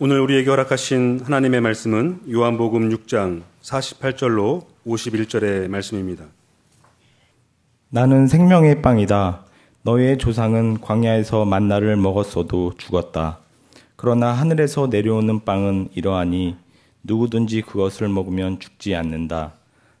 오늘 우리에게 허락하신 하나님의 말씀은 요한복음 6장 48절로 51절의 말씀입니다. 나는 생명의 빵이다. 너희의 조상은 광야에서 만나를 먹었어도 죽었다. 그러나 하늘에서 내려오는 빵은 이러하니 누구든지 그것을 먹으면 죽지 않는다.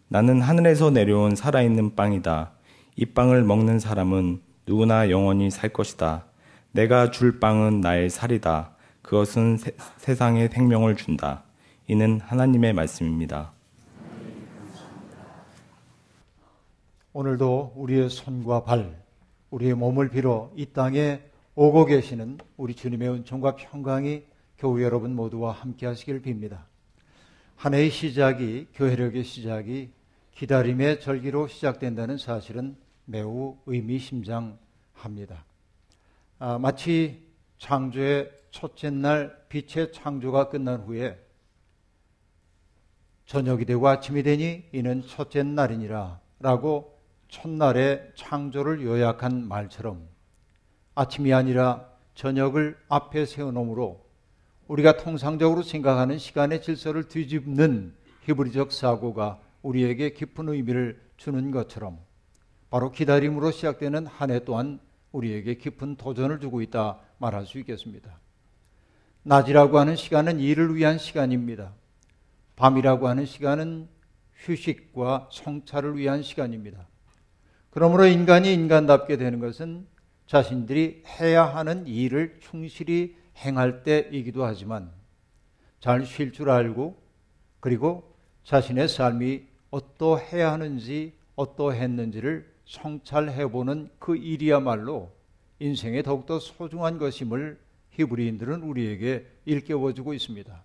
나는 하늘에서 내려온 살아있는 빵이다. 이 빵을 먹는 사람은 누구나 영원히 살 것이다. 내가 줄 빵은 나의 살이다. 그것은 세, 세상에 생명을 준다. 이는 하나님의 말씀입니다. 오늘도 우리의 손과 발, 우리의 몸을 빌어 이 땅에 오고 계시는 우리 주님의 은총과 평강이 교우 여러분 모두와 함께 하시길 빕니다. 한 해의 시작이, 교회력의 시작이 기다림의 절기로 시작된다는 사실은 매우 의미심장합니다. 아, 마치 창조의 첫째 날 빛의 창조가 끝난 후에 저녁이 되고 아침이 되니 이는 첫째 날이니라 라고 첫날의 창조를 요약한 말처럼 아침이 아니라 저녁을 앞에 세워놓으므로 우리가 통상적으로 생각하는 시간의 질서를 뒤집는 히브리적 사고가 우리에게 깊은 의미를 주는 것처럼 바로 기다림으로 시작되는 한 해 또한 우리에게 깊은 도전을 주고 있다 말할 수 있겠습니다. 낮이라고 하는 시간은 일을 위한 시간입니다. 밤이라고 하는 시간은 휴식과 성찰을 위한 시간입니다. 그러므로 인간이 인간답게 되는 것은 자신들이 해야 하는 일을 충실히 행할 때이기도 하지만 잘 쉴 줄 알고 그리고 자신의 삶이 어떠해야 하는지 어떠했는지를 성찰해 보는 그 일이야말로 인생에 더욱더 소중한 것임을 히브리인들은 우리에게 일깨워 주고 있습니다.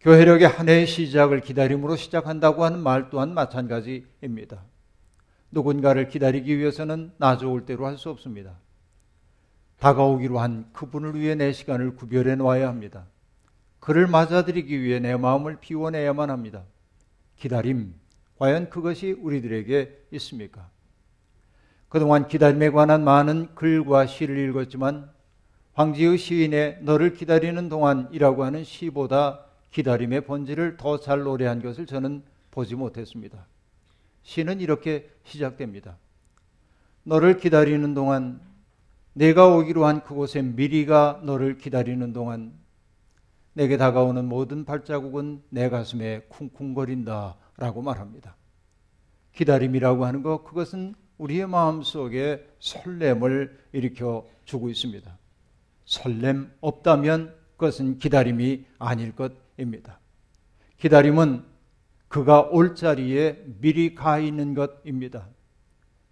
교회력의 한 해의 시작을 기다림으로 시작한다고 하는 말 또한 마찬가지입니다. 누군가를 기다리기 위해서는 나 좋을 대로 할 수 없습니다. 다가오기로 한 그분을 위해 내 시간을 구별해 놓아야 합니다. 그를 맞아들이기 위해 내 마음을 비워내야만 합니다. 기다림, 과연 그것이 우리들에게 있습니까? 그동안 기다림에 관한 많은 글과 시를 읽었지만 황지의 시인의 너를 기다리는 동안이라고 하는 시보다 기다림의 본질을 더 잘 노래한 것을 저는 보지 못했습니다. 시는 이렇게 시작됩니다. 너를 기다리는 동안 내가 오기로 한 그곳에 미리가 너를 기다리는 동안 내게 다가오는 모든 발자국은 내 가슴에 쿵쿵거린다 라고 말합니다. 기다림이라고 하는 것, 그것은 우리의 마음 속에 설렘을 일으켜 주고 있습니다. 설렘 없다면 그것은 기다림이 아닐 것입니다. 기다림은 그가 올 자리에 미리 가 있는 것입니다.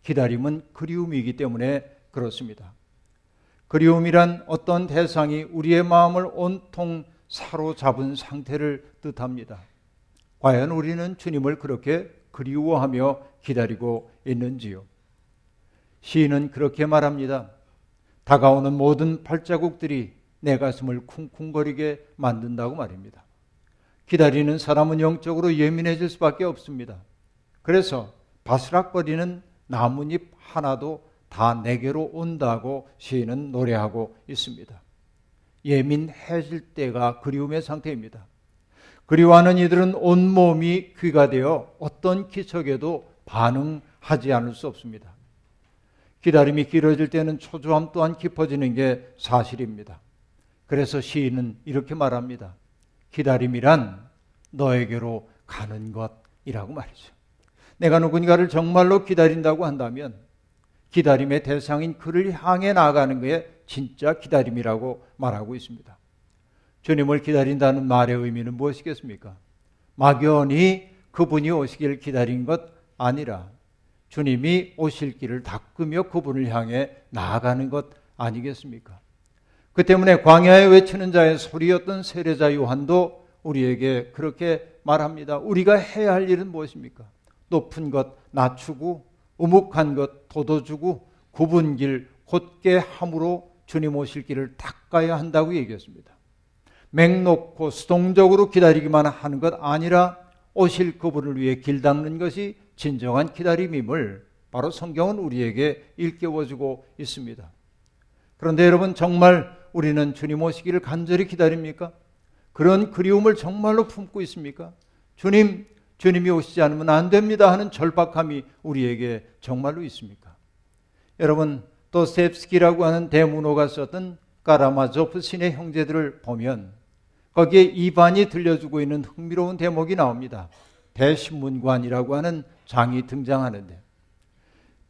기다림은 그리움이기 때문에 그렇습니다. 그리움이란 어떤 대상이 우리의 마음을 온통 사로잡은 상태를 뜻합니다. 과연 우리는 주님을 그렇게 그리워하며 기다리고 있는지요? 시인은 그렇게 말합니다. 다가오는 모든 발자국들이 내 가슴을 쿵쿵거리게 만든다고 말입니다. 기다리는 사람은 영적으로 예민해질 수밖에 없습니다. 그래서 바스락거리는 나뭇잎 하나도 다 내게로 온다고 시인은 노래하고 있습니다. 예민해질 때가 그리움의 상태입니다. 그리워하는 이들은 온몸이 귀가 되어 어떤 기척에도 반응하지 않을 수 없습니다. 기다림이 길어질 때는 초조함 또한 깊어지는 게 사실입니다. 그래서 시인은 이렇게 말합니다. 기다림이란 너에게로 가는 것이라고 말이죠. 내가 누군가를 정말로 기다린다고 한다면 기다림의 대상인 그를 향해 나아가는 게 진짜 기다림이라고 말하고 있습니다. 주님을 기다린다는 말의 의미는 무엇이겠습니까? 막연히 그분이 오시길 기다린 것 아니라 주님이 오실 길을 닦으며 그분을 향해 나아가는 것 아니겠습니까? 그 때문에 광야에 외치는 자의 소리였던 세례자 요한도 우리에게 그렇게 말합니다. 우리가 해야 할 일은 무엇입니까? 높은 것 낮추고 우묵한 것 돋워주고 굽은 길 곧게 함으로 주님 오실 길을 닦아야 한다고 얘기했습니다. 맹놓고 수동적으로 기다리기만 하는 것 아니라 오실 그분을 위해 길 닦는 것이 진정한 기다림임을 바로 성경은 우리에게 일깨워주고 있습니다. 그런데 여러분 정말 우리는 주님 오시기를 간절히 기다립니까? 그런 그리움을 정말로 품고 있습니까? 주님, 주님이 오시지 않으면 안 됩니다 하는 절박함이 우리에게 정말로 있습니까? 여러분, 또 셉스키라고 하는 대문호가 썼던 까라마조프 신의 형제들을 보면 거기에 이반이 들려주고 있는 흥미로운 대목이 나옵니다. 대신문관이라고 하는 장이 등장하는데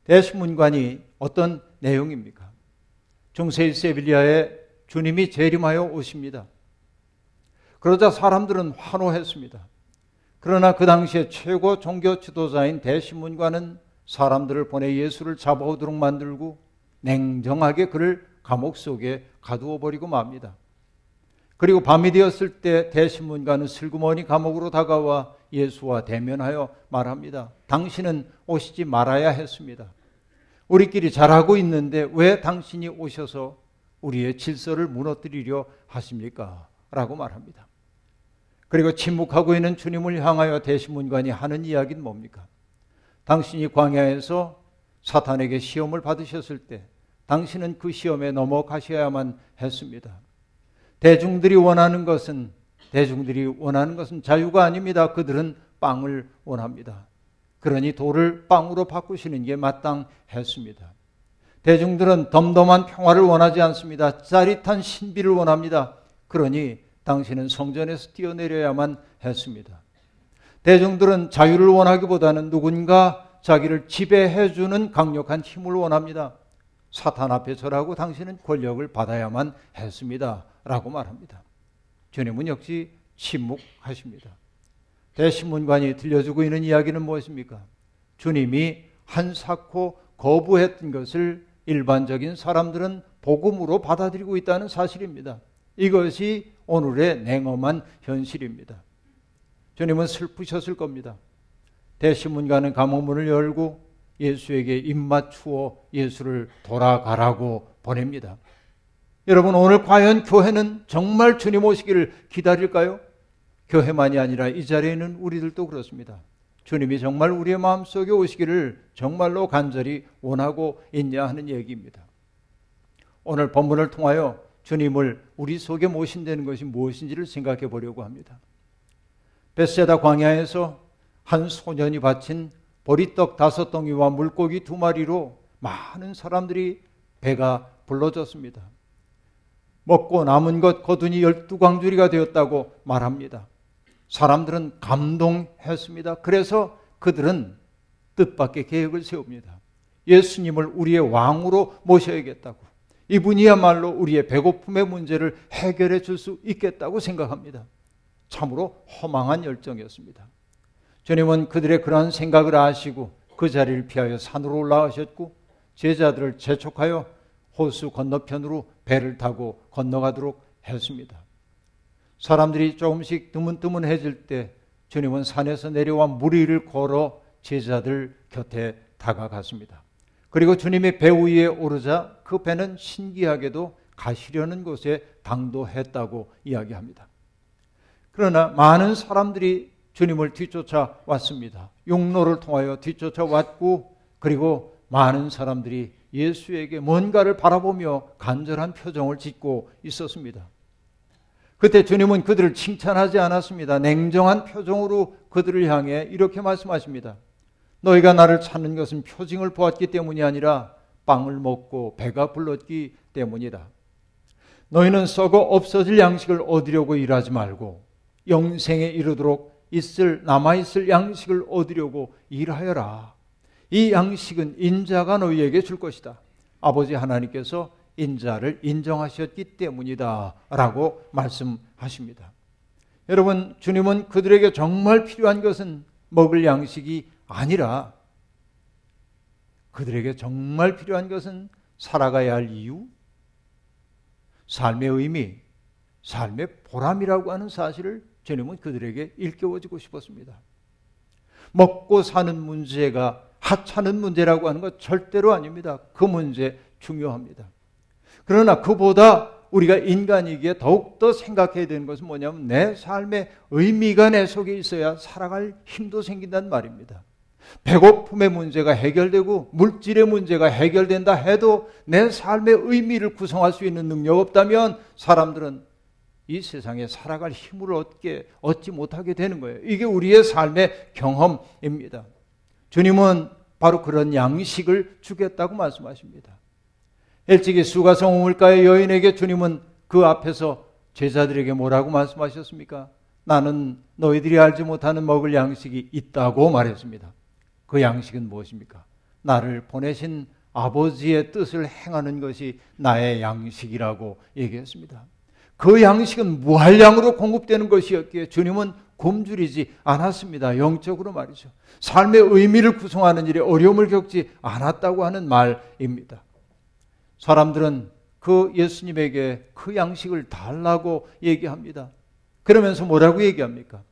대신문관이 어떤 내용입니까? 중세의 세빌리아에 주님이 재림하여 오십니다. 그러자 사람들은 환호했습니다. 그러나 그 당시에 최고 종교 지도자인 대신문관은 사람들을 보내 예수를 잡아오도록 만들고 냉정하게 그를 감옥 속에 가두어 버리고 맙니다. 그리고 밤이 되었을 때 대신문관은 슬그머니 감옥으로 다가와 예수와 대면하여 말합니다. 당신은 오시지 말아야 했습니다. 우리끼리 잘하고 있는데 왜 당신이 오셔서 우리의 질서를 무너뜨리려 하십니까? 라고 말합니다. 그리고 침묵하고 있는 주님을 향하여 대신문관이 하는 이야기는 뭡니까? 당신이 광야에서 사탄에게 시험을 받으셨을 때 당신은 그 시험에 넘어가셔야만 했습니다. 대중들이 원하는 것은 대중들이 원하는 것은 자유가 아닙니다. 그들은 빵을 원합니다. 그러니 돌을 빵으로 바꾸시는 게 마땅했습니다. 대중들은 덤덤한 평화를 원하지 않습니다. 짜릿한 신비를 원합니다. 그러니 당신은 성전에서 뛰어내려야만 했습니다. 대중들은 자유를 원하기보다는 누군가 자기를 지배해주는 강력한 힘을 원합니다. 사탄 앞에 절하고 당신은 권력을 받아야만 했습니다. 라고 말합니다. 주님은 역시 침묵하십니다. 대신문관이 들려주고 있는 이야기는 무엇입니까? 주님이 한사코 거부했던 것을 일반적인 사람들은 복음으로 받아들이고 있다는 사실입니다. 이것이 오늘의 냉엄한 현실입니다. 주님은 슬프셨을 겁니다. 대신문관은 감옥문을 열고 예수에게 입맞추어 예수를 돌아가라고 보냅니다. 여러분, 오늘 과연 교회는 정말 주님 오시기를 기다릴까요? 교회만이 아니라 이 자리에 있는 우리들도 그렇습니다. 주님이 정말 우리의 마음속에 오시기를 정말로 간절히 원하고 있냐 하는 얘기입니다. 오늘 본문을 통하여 주님을 우리 속에 모신다는 것이 무엇인지를 생각해 보려고 합니다. 베세다 광야에서 한 소년이 바친 보리떡 다섯 덩이와 물고기 두 마리로 많은 사람들이 배가 불러졌습니다. 먹고 남은 것 거둔이 열두 광주리가 되었다고 말합니다. 사람들은 감동했습니다. 그래서 그들은 뜻밖의 계획을 세웁니다. 예수님을 우리의 왕으로 모셔야겠다고. 이분이야말로 우리의 배고픔의 문제를 해결해 줄 수 있겠다고 생각합니다. 참으로 허망한 열정이었습니다. 주님은 그들의 그러한 생각을 아시고 그 자리를 피하여 산으로 올라가셨고 제자들을 재촉하여 호수 건너편으로 배를 타고 건너가도록 했습니다. 사람들이 조금씩 드문드문해질 때 주님은 산에서 내려와 무리를 걸어 제자들 곁에 다가갔습니다. 그리고 주님의 배 위에 오르자 그 배는 신기하게도 가시려는 곳에 당도했다고 이야기합니다. 그러나 많은 사람들이 주님을 뒤쫓아 왔습니다. 용로를 통하여 뒤쫓아 왔고 그리고 많은 사람들이 예수에게 뭔가를 바라보며 간절한 표정을 짓고 있었습니다. 그때 주님은 그들을 칭찬하지 않았습니다. 냉정한 표정으로 그들을 향해 이렇게 말씀하십니다. 너희가 나를 찾는 것은 표징을 보았기 때문이 아니라 빵을 먹고 배가 불렀기 때문이다. 너희는 썩어 없어질 양식을 얻으려고 일하지 말고 영생에 이르도록 있을 남아 있을 양식을 얻으려고 일하여라. 이 양식은 인자가 너희에게 줄 것이다. 아버지 하나님께서 인자를 인정하셨기 때문이다. 라고 말씀하십니다. 여러분, 주님은 그들에게 정말 필요한 것은 먹을 양식이 아니라 그들에게 정말 필요한 것은 살아가야 할 이유, 삶의 의미, 삶의 보람이라고 하는 사실을 주님은 그들에게 일깨워주고 싶었습니다. 먹고 사는 문제가 하찮은 문제라고 하는 것 절대로 아닙니다. 그 문제 중요합니다. 그러나 그보다 우리가 인간이기에 더욱더 생각해야 되는 것은 뭐냐면 내 삶의 의미가 내 속에 있어야 살아갈 힘도 생긴다는 말입니다. 배고픔의 문제가 해결되고 물질의 문제가 해결된다 해도 내 삶의 의미를 구성할 수 있는 능력 없다면 사람들은 이 세상에 살아갈 힘을 얻게 얻지 못하게 되는 거예요. 이게 우리의 삶의 경험입니다. 주님은 바로 그런 양식을 주겠다고 말씀하십니다. 일찍이 수가성 우물가의 여인에게 주님은 그 앞에서 제자들에게 뭐라고 말씀하셨습니까? 나는 너희들이 알지 못하는 먹을 양식이 있다고 말했습니다. 그 양식은 무엇입니까? 나를 보내신 아버지의 뜻을 행하는 것이 나의 양식이라고 얘기했습니다. 그 양식은 무한량으로 공급되는 것이었기에 주님은 굶주리지 않았습니다. 영적으로 말이죠. 삶의 의미를 구성하는 일에 어려움을 겪지 않았다고 하는 말입니다. 사람들은 그 예수님에게 그 양식을 달라고 얘기합니다. 그러면서 뭐라고 얘기합니까?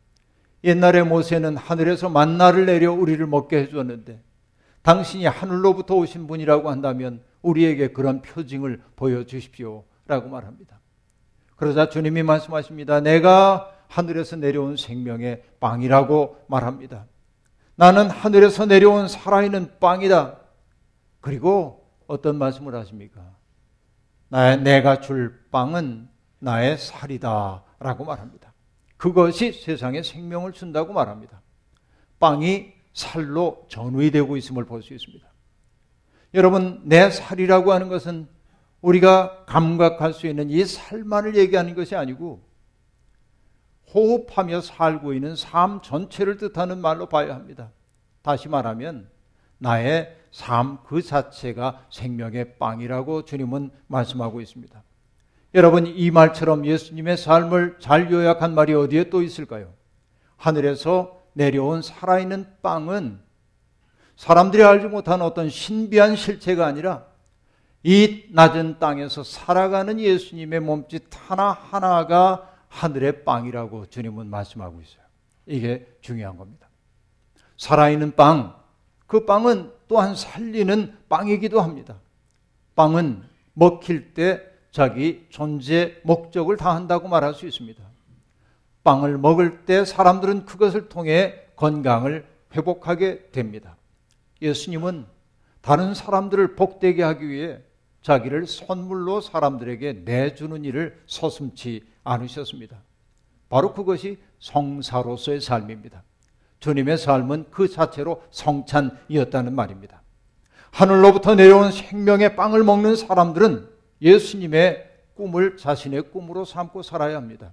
옛날에 모세는 하늘에서 만나를 내려 우리를 먹게 해주었는데 당신이 하늘로부터 오신 분이라고 한다면 우리에게 그런 표징을 보여주십시오. 라고 말합니다. 그러자 주님이 말씀하십니다. 내가 하늘에서 내려온 생명의 빵이라고 말합니다. 나는 하늘에서 내려온 살아있는 빵이다. 그리고 어떤 말씀을 하십니까? 나, 내가 줄 빵은 나의 살이다. 라고 말합니다. 그것이 세상에 생명을 준다고 말합니다. 빵이 살로 전위되고 있음을 볼 수 있습니다. 여러분, 내 살이라고 하는 것은 우리가 감각할 수 있는 이 살만을 얘기하는 것이 아니고 호흡하며 살고 있는 삶 전체를 뜻하는 말로 봐야 합니다. 다시 말하면 나의 삶 그 자체가 생명의 빵이라고 주님은 말씀하고 있습니다. 여러분 이 말처럼 예수님의 삶을 잘 요약한 말이 어디에 또 있을까요? 하늘에서 내려온 살아있는 빵은 사람들이 알지 못한 어떤 신비한 실체가 아니라 이 낮은 땅에서 살아가는 예수님의 몸짓 하나하나가 하늘의 빵이라고 주님은 말씀하고 있어요. 이게 중요한 겁니다. 살아있는 빵, 그 빵은 또한 살리는 빵이기도 합니다. 빵은 먹힐 때 자기 존재 목적을 다한다고 말할 수 있습니다. 빵을 먹을 때 사람들은 그것을 통해 건강을 회복하게 됩니다. 예수님은 다른 사람들을 복되게 하기 위해 자기를 선물로 사람들에게 내주는 일을 서슴지 않으셨습니다. 바로 그것이 성사로서의 삶입니다. 주님의 삶은 그 자체로 성찬이었다는 말입니다. 하늘로부터 내려온 생명의 빵을 먹는 사람들은 예수님의 꿈을 자신의 꿈으로 삼고 살아야 합니다.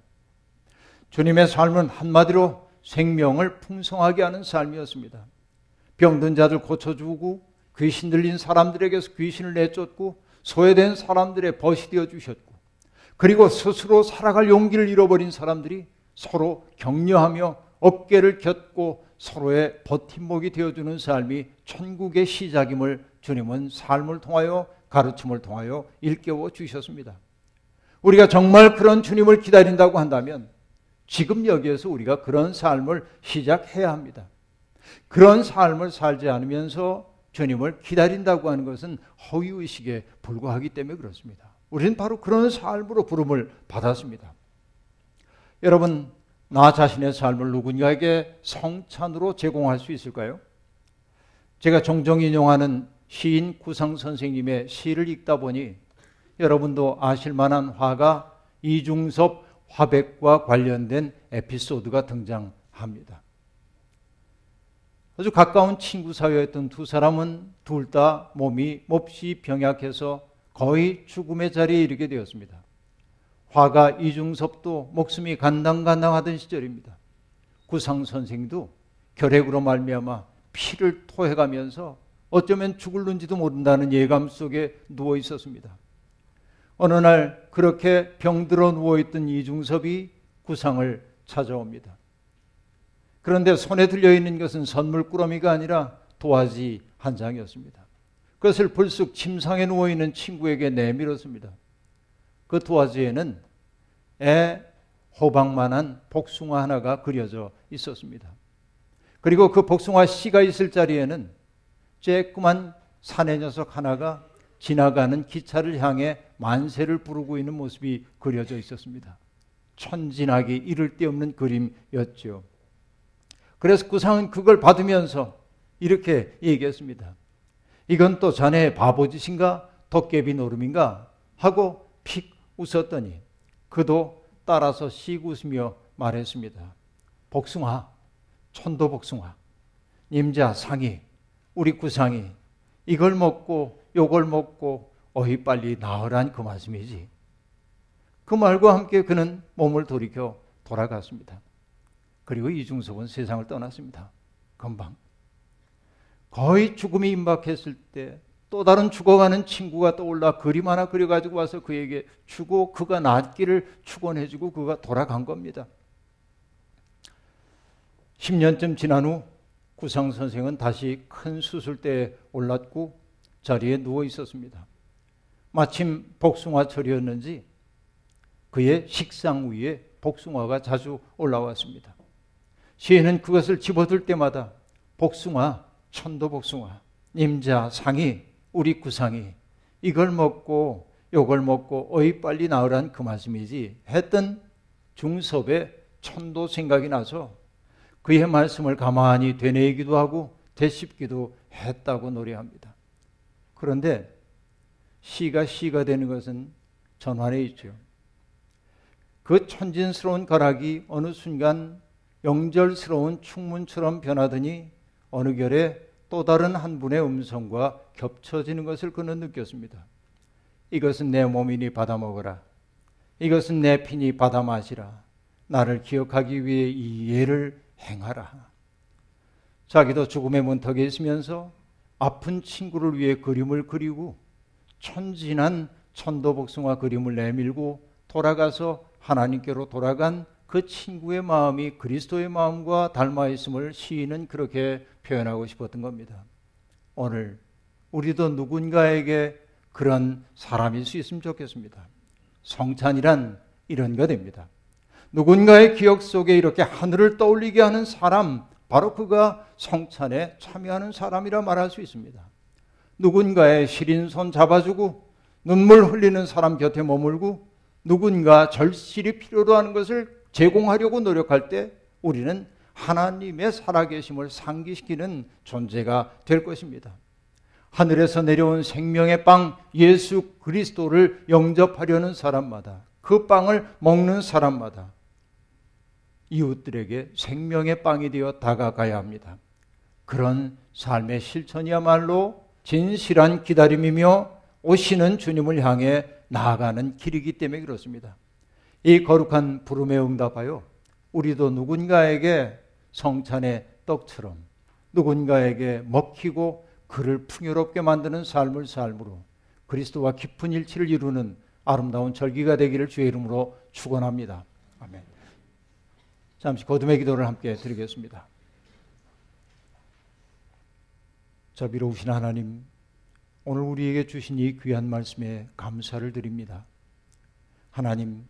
주님의 삶은 한마디로 생명을 풍성하게 하는 삶이었습니다. 병든 자들 고쳐주고 귀신 들린 사람들에게서 귀신을 내쫓고 소외된 사람들의 벗이 되어 주셨고 그리고 스스로 살아갈 용기를 잃어버린 사람들이 서로 격려하며 어깨를 겹고 서로의 버팀목이 되어주는 삶이 천국의 시작임을 주님은 삶을 통하여 가르침을 통하여 일깨워 주셨습니다. 우리가 정말 그런 주님을 기다린다고 한다면 지금 여기에서 우리가 그런 삶을 시작해야 합니다. 그런 삶을 살지 않으면서 주님을 기다린다고 하는 것은 허위의식에 불과하기 때문에 그렇습니다. 우리는 바로 그런 삶으로 부름을 받았습니다. 여러분, 나 자신의 삶을 누군가에게 성찬으로 제공할 수 있을까요? 제가 종종 인용하는 시인 구상 선생님의 시를 읽다 보니 여러분도 아실 만한 화가 이중섭 화백과 관련된 에피소드가 등장합니다. 아주 가까운 친구 사이였던 두 사람은 둘 다 몸이 몹시 병약해서 거의 죽음의 자리에 이르게 되었습니다. 화가 이중섭도 목숨이 간당간당하던 시절입니다. 구상 선생도 결핵으로 말미암아 피를 토해가면서 어쩌면 죽을는지도 모른다는 예감 속에 누워 있었습니다. 어느 날 그렇게 병들어 누워 있던 이중섭이 구상을 찾아옵니다. 그런데 손에 들려 있는 것은 선물 꾸러미가 아니라 도화지 한 장이었습니다. 그것을 불쑥 침상에 누워 있는 친구에게 내밀었습니다. 그 도화지에는 애 호박만한 복숭아 하나가 그려져 있었습니다. 그리고 그 복숭아 씨가 있을 자리에는 쬐끄만 사내 녀석 하나가 지나가는 기차를 향해 만세를 부르고 있는 모습이 그려져 있었습니다. 천진하기 이를 데 없는 그림이었죠. 그래서 구상은 그걸 받으면서 이렇게 얘기했습니다. 이건 또 자네 바보짓인가 도깨비 노름인가 하고 픽 웃었더니 그도 따라서 씩 웃으며 말했습니다. 복숭아, 천도 복숭아, 님자 상이, 우리 구상이 이걸 먹고 요걸 먹고 어이 빨리 나으란 그 말씀이지. 그 말과 함께 그는 몸을 돌이켜 돌아갔습니다. 그리고 이중섭은 세상을 떠났습니다. 금방. 거의 죽음이 임박했을 때 또 다른 죽어가는 친구가 떠올라 그림 하나 그려가지고 와서 그에게 주고 그가 낫기를 축원해주고 그가 돌아간 겁니다. 10년쯤 지난 후 구상 선생은 다시 큰 수술대에 올랐고 자리에 누워 있었습니다. 마침 복숭아철이었는지 그의 식상 위에 복숭아가 자주 올라왔습니다. 시인은 그것을 집어들 때마다 복숭아, 천도 복숭아, 님자, 상이, 우리 구상이 이걸 먹고 요걸 먹고 어이 빨리 나으란 그 말씀이지 했던 중섭의 천도 생각이 나서 그의 말씀을 가만히 되뇌기도 하고 되씹기도 했다고 노래합니다. 그런데 시가 시가 되는 것은 전환에 있죠. 그 천진스러운 가락이 어느 순간 영절스러운 충문처럼 변하더니 어느 결에 또 다른 한 분의 음성과 겹쳐지는 것을 그는 느꼈습니다. 이것은 내 몸이니 받아 먹어라. 이것은 내 피니 받아 마시라. 나를 기억하기 위해 이 예를 행하라. 자기도 죽음의 문턱에 있으면서 아픈 친구를 위해 그림을 그리고 천진한 천도복숭아 그림을 내밀고 돌아가서 하나님께로 돌아간 그 친구의 마음이 그리스도의 마음과 닮아 있음을 시인은 그렇게 표현하고 싶었던 겁니다. 오늘 우리도 누군가에게 그런 사람일 수 있으면 좋겠습니다. 성찬이란 이런 거 됩니다. 누군가의 기억 속에 이렇게 하늘을 떠올리게 하는 사람, 바로 그가 성찬에 참여하는 사람이라 말할 수 있습니다. 누군가의 시린 손 잡아주고 눈물 흘리는 사람 곁에 머물고 누군가 절실히 필요로 하는 것을 제공하려고 노력할 때 우리는 하나님의 살아계심을 상기시키는 존재가 될 것입니다. 하늘에서 내려온 생명의 빵 예수 그리스도를 영접하려는 사람마다 그 빵을 먹는 사람마다 이웃들에게 생명의 빵이 되어 다가가야 합니다. 그런 삶의 실천이야말로 진실한 기다림이며 오시는 주님을 향해 나아가는 길이기 때문에 그렇습니다. 이 거룩한 부름에 응답하여 우리도 누군가에게 성찬의 떡처럼 누군가에게 먹히고 그를 풍요롭게 만드는 삶을 삶으로 그리스도와 깊은 일치를 이루는 아름다운 절기가 되기를 주의 이름으로 축원합니다. 아멘. 잠시 거듭의 기도를 함께 드리겠습니다. 자비로우신 하나님, 오늘 우리에게 주신 이 귀한 말씀에 감사를 드립니다. 하나님,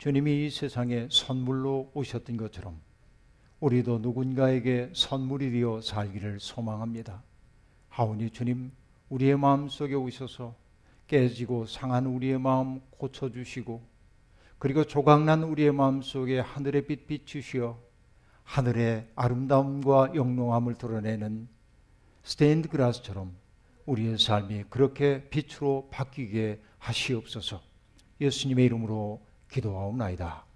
주님이 이 세상에 선물로 오셨던 것처럼 우리도 누군가에게 선물이 되어 살기를 소망합니다. 하오니 주님, 우리의 마음 속에 오셔서 깨지고 상한 우리의 마음 고쳐주시고 그리고 조각난 우리의 마음 속에 하늘의 빛 비추시어 하늘의 아름다움과 영롱함을 드러내는 스테인드 그라스처럼 우리의 삶이 그렇게 빛으로 바뀌게 하시옵소서. 예수님의 이름으로 기도하옵나이다.